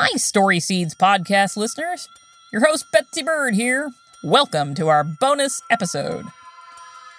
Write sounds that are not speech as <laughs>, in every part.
Hi, Story Seeds podcast listeners. Your host, Betsy Bird, here. Welcome to our bonus episode.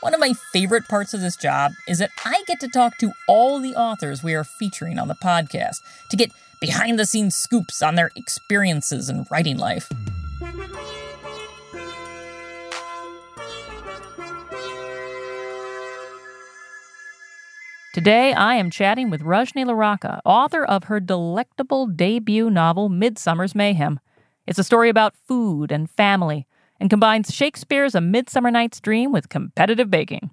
One of my favorite parts of this job is that I get to talk to all the authors we are featuring on the podcast to get behind the scenes scoops on their experiences in writing life. Today, I am chatting with Rajani LaRocca, author of her delectable debut novel, Midsummer's Mayhem. It's a story about food and family and combines Shakespeare's A Midsummer Night's Dream with competitive baking.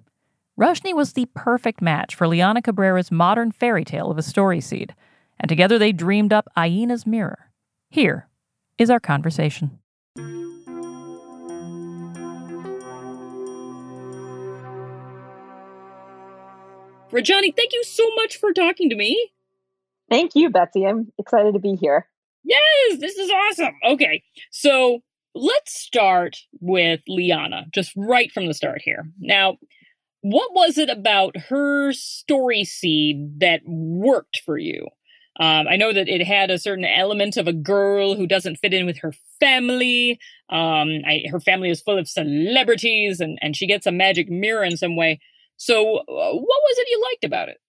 Rajani was the perfect match for Liyana Cabrera's modern fairy tale of a story seed, and together they dreamed up Aina's Mirror. Here is our conversation. Rajani, thank you so much for talking to me. Thank you, Betsy. I'm excited to be here. Yes, this is awesome. Okay, so let's start with Liyana, just right from the start here. Now, what was it about her story seed that worked for you? Um, I know that it had a certain element of a girl who doesn't fit in with her family. Um, I, her family is full of celebrities, and, and she gets a magic mirror in some way. So, uh, what was it you liked about it?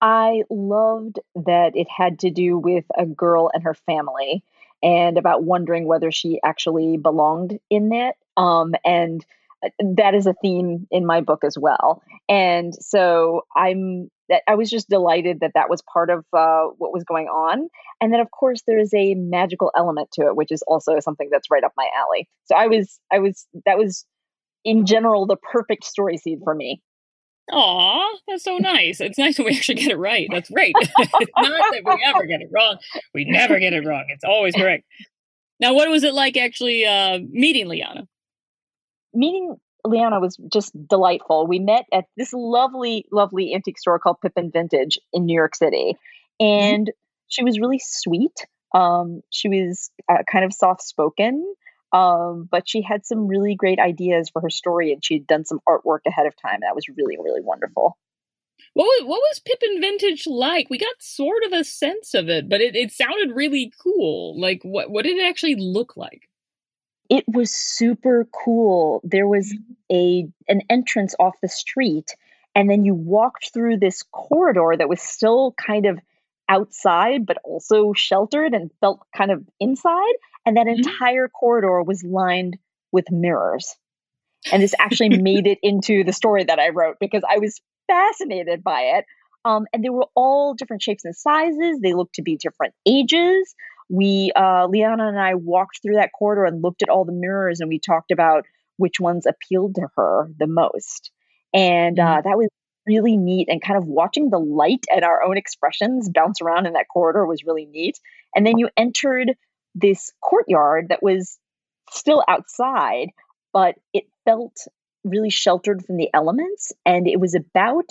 I loved that it had to do with a girl and her family and about wondering whether she actually belonged in that. Um, and uh, that is a theme in my book as well. And so I'm I was just delighted that that was part of uh, what was going on, and then of course there is a magical element to it, which is also something that's right up my alley. So I was I was that was in general the perfect story seed for me. Aw, that's so nice. It's nice when we actually get it right. That's great. it's <laughs> <laughs> not that we ever get it wrong. We never get it wrong. It's always correct. Now, what was it like actually uh, meeting Liyana? Meeting Liyana was just delightful. We met at this lovely, lovely antique store called Pippin Vintage in New York City. Mm-hmm. And mm-hmm. she was really sweet. Um, she was uh, kind of soft spoken. Um, but she had some really great ideas for her story and she'd done some artwork ahead of time. That was really, really wonderful. What was, what was Pippin Vintage like? We got sort of a sense of it, but it, it sounded really cool. Like, what, what did it actually look like? It was super cool. There was mm-hmm. a an entrance off the street, and then you walked through this corridor that was still kind of outside, but also sheltered and felt kind of inside. And that mm-hmm. entire corridor was lined with mirrors. And this actually <laughs> made it into the story that I wrote because I was fascinated by it. Um, and they were all different shapes and sizes. They looked to be different ages. We, uh, Liyana and I walked through that corridor and looked at all the mirrors and we talked about which ones appealed to her the most. And uh, mm-hmm. that was really neat and kind of watching the light and our own expressions bounce around in that corridor was really neat. And then you entered this courtyard that was still outside, but it felt really sheltered from the elements. And it was about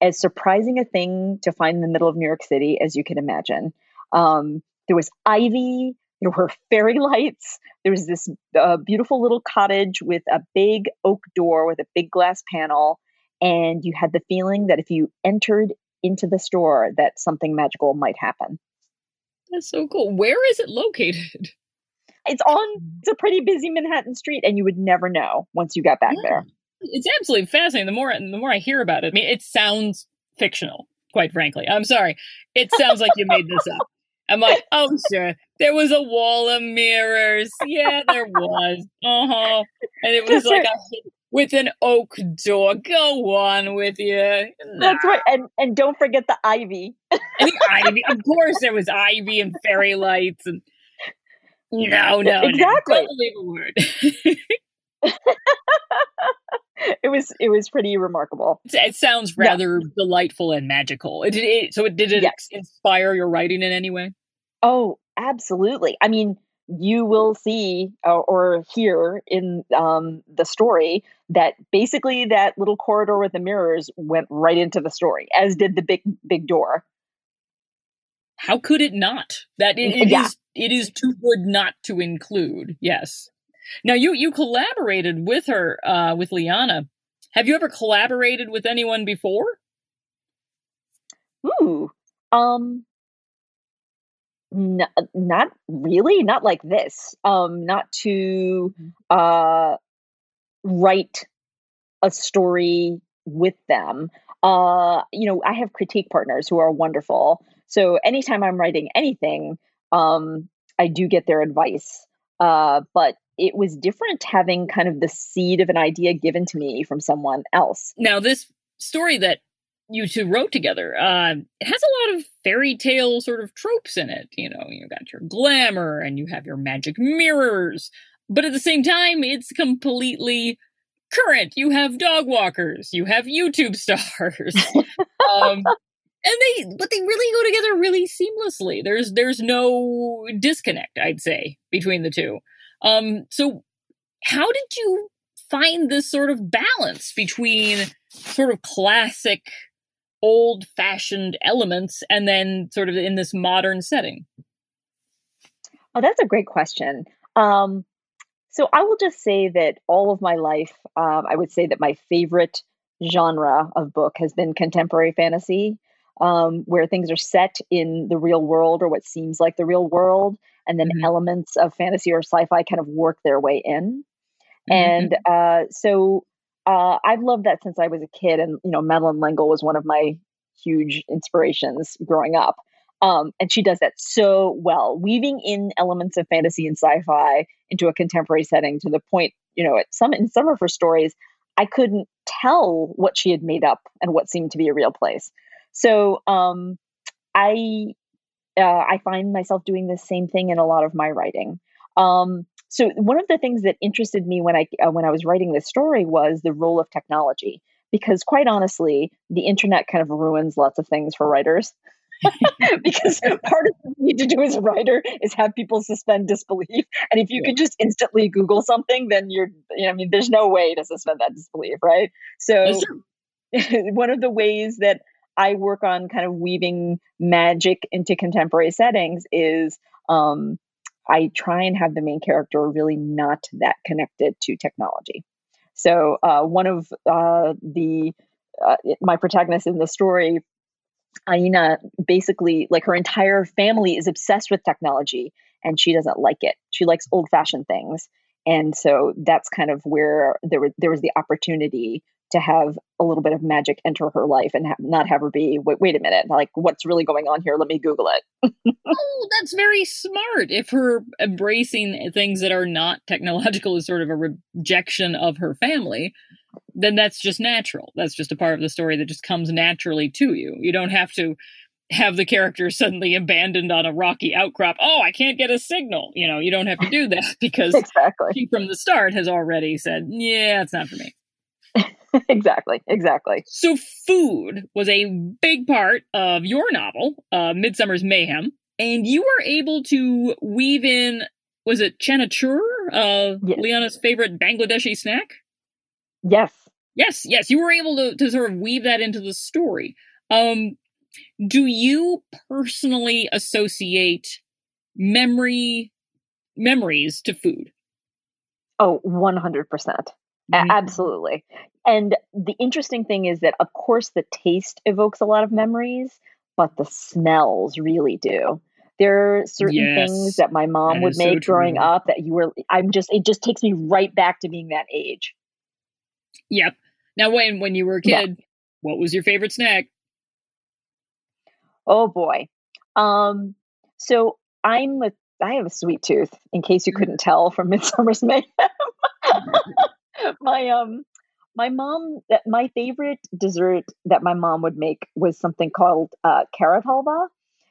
as surprising a thing to find in the middle of New York City as you can imagine. Um, there was ivy, there were <laughs> fairy lights, there was this uh, beautiful little cottage with a big oak door with a big glass panel and you had the feeling that if you entered into the store that something magical might happen. That's so cool. Where is it located? <laughs> It's on it's a pretty busy manhattan street and you would never know once you got back yeah. there it's absolutely fascinating. The more the more i hear about it i mean it sounds fictional quite frankly. I'm sorry. It sounds like you made this up. I'm like oh sure. There was a wall of mirrors. Yeah there was. Uh-huh. And it was like a with an oak door. Go on with you. Nah. That's right. And and don't forget the ivy. and the ivy. Of <laughs> course there was ivy and fairy lights and no, no, exactly. No. Don't believe a word. <laughs> it was it was pretty remarkable. It sounds rather yeah. delightful and magical. It, it, so it, did it yes. inspire your writing in any way? Oh, absolutely. I mean, you will see uh, or hear in um, the story that basically that little corridor with the mirrors went right into the story, as did the big big door. How could it not? That it, it yeah. is, it is too good not to include. Yes. Now you you collaborated with her uh, with Liyana. Have you ever collaborated with anyone before? Ooh, um, N- not really, not like this. Um, not to mm-hmm. uh, write a story with them. Uh, you know, I have critique partners who are wonderful. So anytime I'm writing anything, um, I do get their advice. Uh, but it was different having kind of the seed of an idea given to me from someone else. Now, this story that you two wrote together, uh, it has a lot of fairy tale sort of tropes in it. You know, you got your glamour and you have your magic mirrors, but at the same time, it's completely current. You have dog walkers, you have YouTube <laughs> stars. um, and they but they really go together really seamlessly. There's there's no disconnect, I'd say, between the two. Um, so how did you find this sort of balance between sort of classic old fashioned elements and then sort of in this modern setting? Oh, that's a great question. Um, so I will just say that all of my life, um, I would say that my favorite genre of book has been contemporary fantasy, um, where things are set in the real world or what seems like the real world, and then mm-hmm. elements of fantasy or sci-fi kind of work their way in. Mm-hmm. And uh, so uh, I've loved that since I was a kid, and you know, Madeleine L'Engle was one of my huge inspirations growing up. Um, and she does that so well, weaving in elements of fantasy and sci-fi into a contemporary setting to the point, you know, at some in some of her stories, I couldn't tell what she had made up and what seemed to be a real place. So um, I uh, I find myself doing the same thing in a lot of my writing. Um, so one of the things that interested me when I uh, when I was writing this story was the role of technology, because quite honestly, the internet kind of ruins lots of things for writers. <laughs> because part of what you need to do as a writer is have people suspend disbelief. And if you yeah. can just instantly Google something, then you're, you know, I mean, there's no way to suspend that disbelief, right? So, <laughs> one of the ways that I work on kind of weaving magic into contemporary settings is um, I try and have the main character really not that connected to technology. So, uh, one of uh, the uh, my protagonist in the story Aina basically, like her entire family is obsessed with technology and she doesn't like it. She likes old fashioned things. And so that's kind of where there was, there was the opportunity to have a little bit of magic enter her life and ha- not have her be wait, wait a minute like what's really going on here let me google it <laughs> oh that's very smart if her embracing things that are not technological is sort of a rejection of her family then that's just natural. That's just a part of the story that just comes naturally to you. You don't have to have the character <laughs> suddenly abandoned on a rocky outcrop. Oh, I can't get a signal. You know, you don't have to do that <laughs> because exactly. she from the start has already said, yeah, it's not for me. <laughs> exactly, exactly. So, food was a big part of your novel, uh, Midsummer's Mayhem, and you were able to weave in, was it chanachur, uh, yes. Liyana's favorite Bangladeshi snack? Yes. Yes, yes, you were able to, to sort of weave that into the story. Um, do you personally associate memory memories to food? Oh, 100%. percent mm-hmm. Absolutely. And the interesting thing is that, of course, the taste evokes a lot of memories, but the smells really do. There are certain yes, things that my mom that would make so growing up that you were, I'm just, it just takes me right back to being that age. Yep. Now, when when you were a kid, yeah. what was your favorite snack? Oh boy. Um. So I'm a I have a sweet tooth. In case you couldn't tell from <laughs> Midsummer's Mayhem. my um my mom my favorite dessert that my mom would make was something called uh, carrot halva,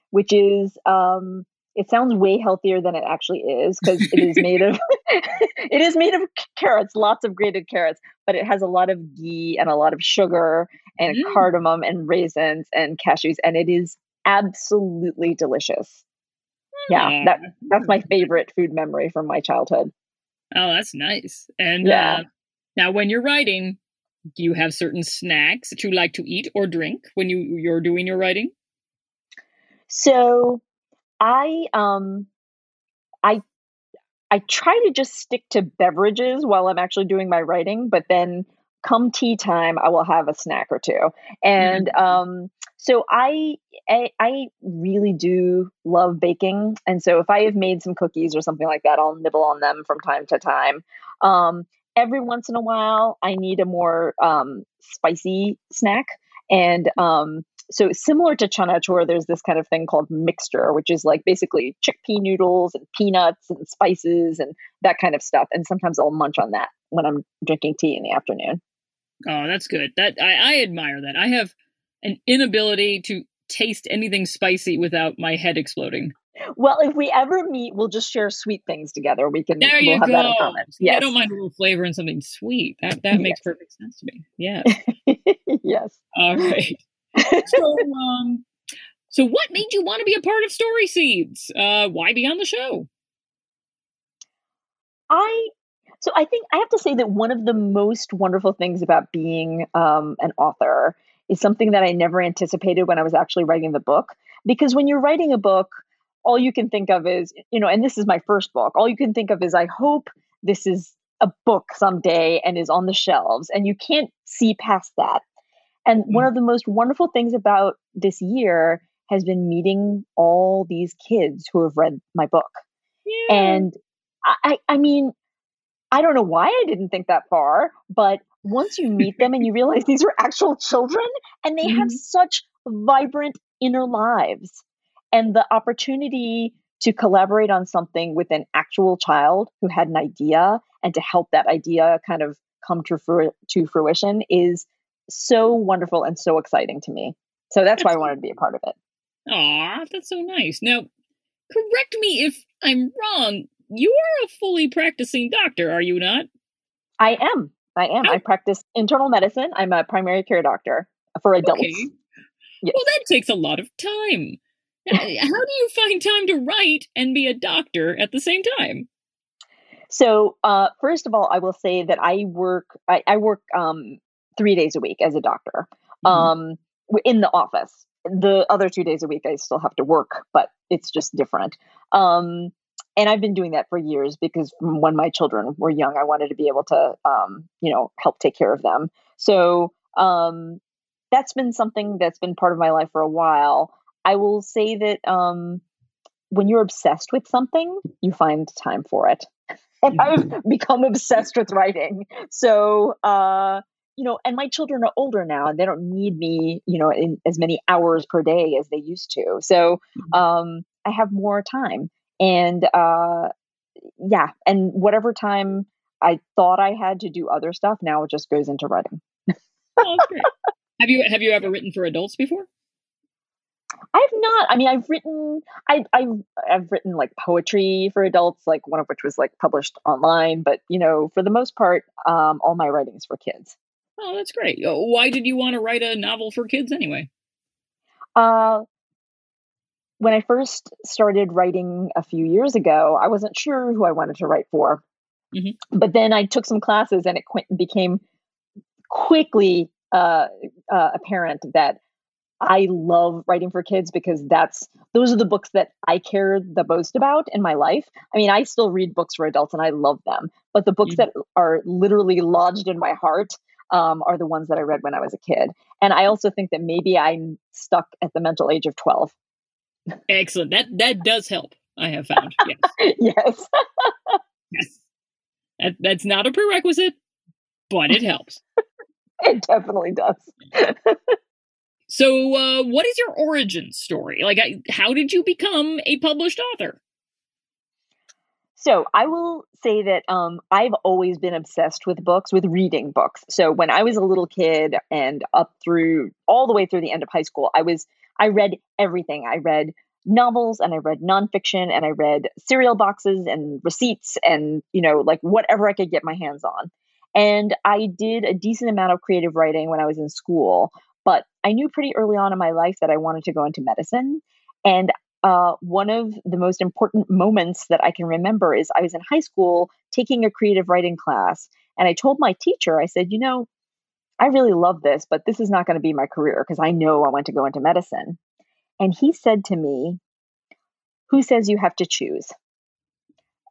which is um it sounds way healthier than it actually is because it is made of <laughs> it is made of carrots, lots of grated carrots, but it has a lot of ghee and a lot of sugar and mm. cardamom and raisins and cashews, and it is absolutely delicious. Yeah, that that's my <laughs> favorite food memory from my childhood. Oh, that's nice. And yeah. Uh, now, when you're writing, do you have certain snacks that you like to eat or drink when you you're doing your writing? So I um I I try to just stick to beverages while I'm actually doing my writing, but then come tea time, I will have a snack or two. And mm-hmm. um, so I, I, I really do love baking, and so if I have made some cookies or something like that, I'll nibble on them from time to time. Um, every once in a while, I need a more um, spicy snack, and um, so similar to chanachur, there's this kind of thing called mixture, which is like basically chickpea noodles and peanuts and spices and that kind of stuff. And sometimes I'll munch on that when I'm drinking tea in the afternoon. Oh, that's good. That I, I admire that. I have an inability to taste anything spicy without my head exploding. Well, if we ever meet, we'll just share sweet things together. We can. There you we'll have go. That in common. Yes. I don't mind a little flavor and something sweet. That that <laughs> makes yes. perfect sense to me. Yeah. <laughs> yes. All right. So, um, so what made you want to be a part of Story Seeds? Uh, why be on the show? I so I think I have to say that one of the most wonderful things about being um, an author is something that I never anticipated when I was actually writing the book. Because when you're writing a book, all you can think of is, you know, and this is my first book, all you can think of is, I hope this is a book someday and is on the shelves. And you can't see past that. And mm-hmm. one of the most wonderful things about this year has been meeting all these kids who have read my book. Yeah. And I, I mean, I don't know why I didn't think that far, but once you meet them and you realize these are actual children and they mm-hmm. have such vibrant inner lives and the opportunity to collaborate on something with an actual child who had an idea and to help that idea kind of come to, to fruition is so wonderful and so exciting to me. So that's, that's why I wanted to be a part of it. Aw, that's so nice. Now, correct me if I'm wrong you are a fully practicing doctor, are you not? I am. I am. I practice internal medicine. I'm a primary care doctor for adults. Okay. Yes. Well, that takes a lot of time. <laughs> How do you find time to write and be a doctor at the same time? So, uh, first of all, I will say that I work. I, I work um, three days a week as a doctor mm-hmm. um, in the office. The other two days a week, I still have to work, but it's just different. Um, and I've been doing that for years because when my children were young, I wanted to be able to, um, you know, help take care of them. So um, that's been something that's been part of my life for a while. I will say that um, when you're obsessed with something, you find time for it. <laughs> And I've become obsessed with writing. So, uh, you know, and my children are older now and they don't need me, you know, in as many hours per day as they used to. So, mm-hmm. um, I have more time and uh, yeah, and whatever time I thought I had to do other stuff, now it just goes into writing. oh. Have you have you ever written for adults before? I've not. I mean, I've written. I I I've written like poetry for adults, like one of which was like published online. But you know, for the most part, um, all my writing is for kids. Oh, that's great. Uh, why did you want to write a novel for kids anyway? Uh, when I first started writing a few years ago, I wasn't sure who I wanted to write for. Mm-hmm. But then I took some classes and it qu- became quickly uh, uh, apparent that I love writing for kids because that's those are the books that I care the most about in my life. I mean, I still read books for adults and I love them, but the books mm-hmm. that are literally lodged in my heart um, are the ones that I read when I was a kid. And I also think that maybe I'm stuck at the mental age of 12 Excellent. That that does help. I have found. Yes. <laughs> yes. yes. That, that's not a prerequisite, but it helps. <laughs> it definitely does. so, uh, what is your origin story? Like, how did you become a published author? So I will say that um, I've always been obsessed with books, with reading books. So when I was a little kid and up through all the way through the end of high school, I was I read everything. I read novels and I read nonfiction and I read cereal boxes and receipts and, you know, like whatever I could get my hands on. And I did a decent amount of creative writing when I was in school, but I knew pretty early on in my life that I wanted to go into medicine. And uh, one of the most important moments that I can remember is I was in high school taking a creative writing class. And I told my teacher, I said, you know, I really love this, but this is not going to be my career because I know I want to go into medicine. And he said to me, Who says you have to choose?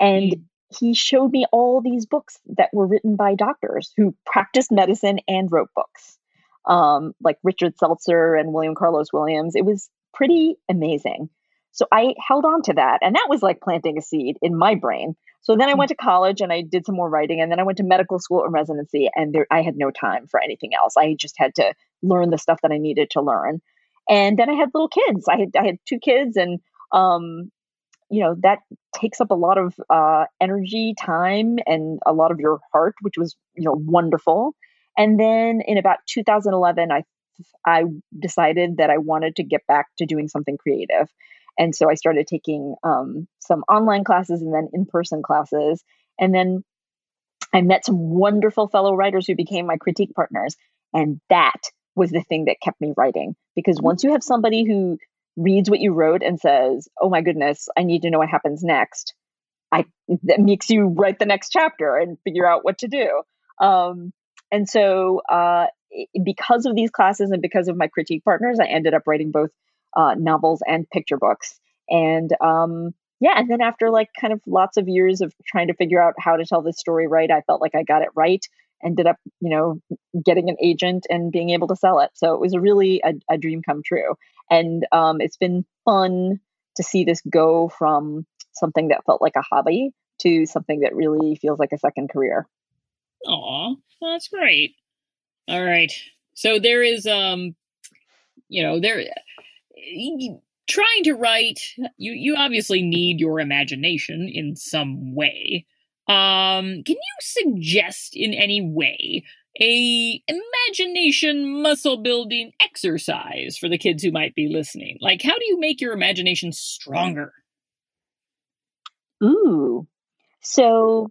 And mm. he showed me all these books that were written by doctors who practiced medicine and wrote books, um, like Richard Seltzer and William Carlos Williams. It was pretty amazing. So I held on to that, and that was like planting a seed in my brain. So then I hmm. went to college and I did some more writing, and then I went to medical school and residency, and there, I had no time for anything else. I just had to learn the stuff that I needed to learn. And then I had little kids. I had I had two kids, and um, you know that takes up a lot of uh, energy time and a lot of your heart which was you know wonderful and then in about 2011 i i decided that i wanted to get back to doing something creative and so i started taking um, some online classes and then in-person classes. And then i met some wonderful fellow writers who became my critique partners. And that was the thing that kept me writing. Because once you have somebody who reads what you wrote and says, "Oh my goodness, I need to know what happens next," I that makes you write the next chapter and figure out what to do. Um, and so, uh, because of these classes and because of my critique partners, I ended up writing both uh, novels and picture books. And um, yeah, and then after like kind of lots of years of trying to figure out how to tell this story right, I felt like I got it right. Ended up, you know, getting an agent and being able to sell it. So it was really a, a dream come true. And um, it's been fun to see this go from something that felt like a hobby to something that really feels like a second career. Aw, that's great. All right. So there is, um, you know, there, trying to write, you, you obviously need your imagination in some way. Um, can you suggest in any way a imagination muscle building exercise for the kids who might be listening. Like how do you make your imagination stronger? Ooh. So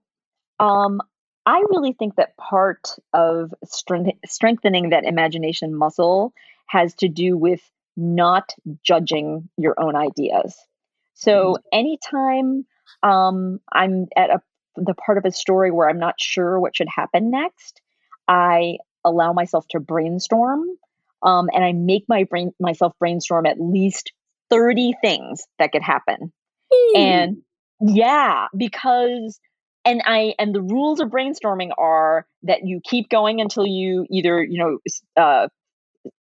um I really think that part of strength- strengthening that imagination muscle has to do with not judging your own ideas. So mm-hmm. anytime um, I'm at a the part of a story where I'm not sure what should happen next, I allow myself to brainstorm um, and I make my brain myself brainstorm at least 30 things that could happen. And yeah, because and I and the rules of brainstorming are that you keep going until you either, you know, uh,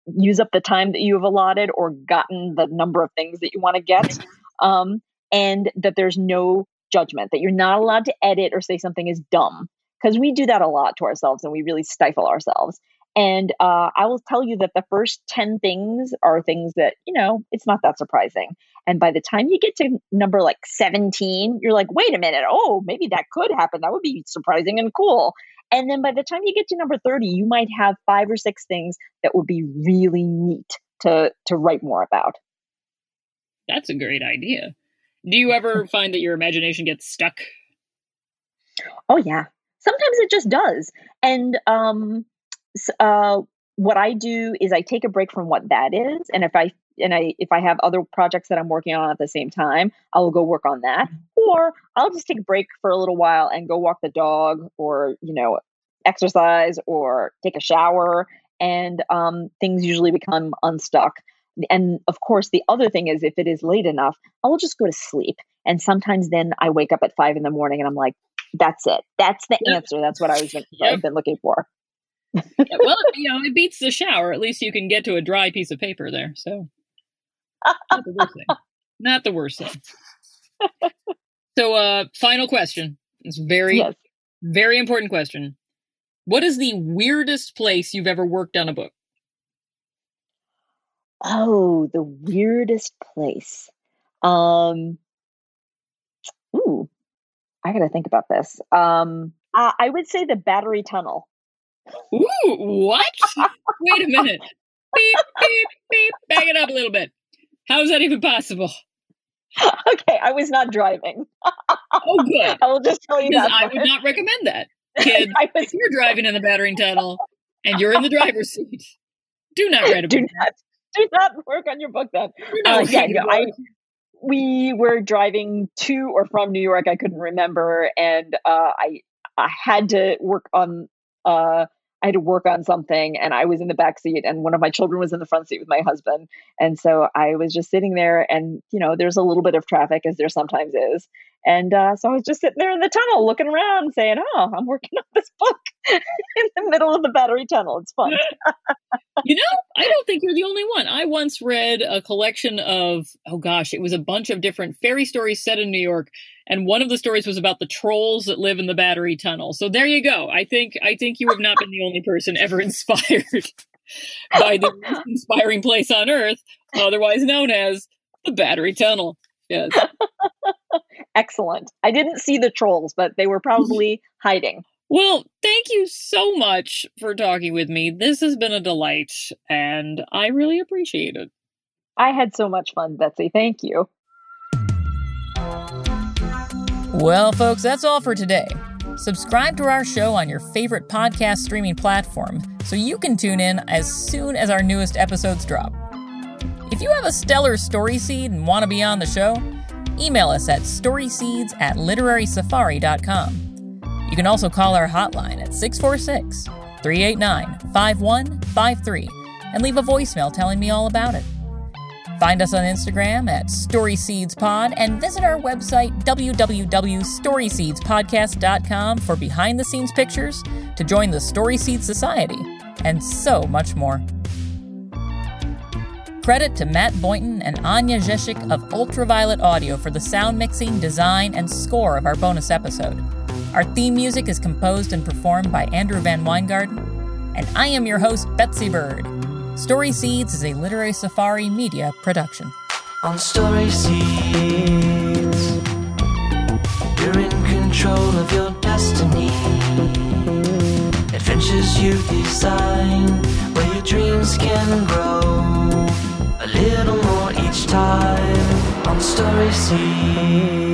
use up the time that you have allotted or gotten the number of things that you want to get. <laughs> Um, and that there's no judgment, that you're not allowed to edit or say something is dumb because we do that a lot to ourselves and we really stifle ourselves. And uh, I will tell you that the first 10 things are things that, you know, it's not that surprising. And by the time you get to number like 17, you're like, wait a minute, oh, maybe that could happen. That would be surprising and cool. And then by the time you get to number 30, you might have five or six things that would be really neat to, to write more about. That's a great idea. Do you ever <laughs> find that your imagination gets stuck? Oh, yeah sometimes it just does. And um, uh, what I do is I take a break from what that is, and if I and I if I have other projects that I'm working on at the same time, I will go work on that, mm-hmm. Or I'll just take a break for a little while and go walk the dog, or you know, exercise, or take a shower, and um, things usually become unstuck. And of course, the other thing is if it is late enough, I will just go to sleep. And sometimes then I wake up at five in the morning and I'm like, that's it. That's the yep. answer. That's what I was been, yep. I've been looking for. yeah, well, you know, it beats the shower. At least you can get to a dry piece of paper there. So, not the worst thing. <laughs> Not the worst thing. <laughs> So, uh, final question. It's very, yes. very important question. What is the weirdest place you've ever worked on a book? Oh, the weirdest place. Um, ooh, I got to think about this. Um, uh, I would say the battery tunnel. Ooh, what? Wait a minute. Beep, beep, beep. Back it up a little bit. How is that even possible? <laughs> Okay, I was not driving. oh, good. <laughs> I will just tell you that. I would not recommend that. <laughs> Kids, was... if you're driving in the battery tunnel and you're in the driver's seat, do not write a book. Do not, do not work on your book then. Uh, yeah, no, I, we were driving to or from New York. I couldn't remember, and uh, I I had to work on uh, I had to work on something, and I was in the back seat, and one of my children was in the front seat with my husband, and so I was just sitting there, and you know, there's a little bit of traffic as there sometimes is, And uh, so I was just sitting there in the tunnel looking around saying, oh, I'm working <laughs> on this book in the middle of the battery tunnel. It's fun. you know, I don't think you're the only one. I once read a collection of, oh gosh, it was a bunch of different fairy stories set in New York. And one of the stories was about the trolls that live in the battery tunnel. So there you go. I think I think you have not been the only person ever <laughs> inspired by the most <laughs> inspiring place on earth, otherwise known as the battery tunnel. Yes. Excellent. I didn't see the trolls, but they were probably hiding. Well, thank you so much for talking with me. This has been a delight, and I really appreciate it. I had so much fun, Betsy. Thank you. Well, folks, that's all for today. Subscribe to our show on your favorite podcast streaming platform so you can tune in as soon as our newest episodes drop. If you have a stellar story seed and want to be on the show, email us at storyseeds at literarysafari.com. You can also call our hotline at 646 389 5153 and leave a voicemail telling me all about it. Find us on Instagram at StorySeedsPod and visit our website www.storyseedspodcast.com for behind the scenes pictures, to join the Story Seed Society, and so much more. Credit to Matt Boynton and Anya Zeshik of Ultraviolet Audio for the sound mixing, design, and score of our bonus episode. Our theme music is composed and performed by Andrew Van Weingarten, and I am your host, Betsy Bird. Story Seeds is a literary safari media production. On Story Seeds, you're in control of your destiny. Adventures you design, where your dreams can grow little more each time on Story Seeds.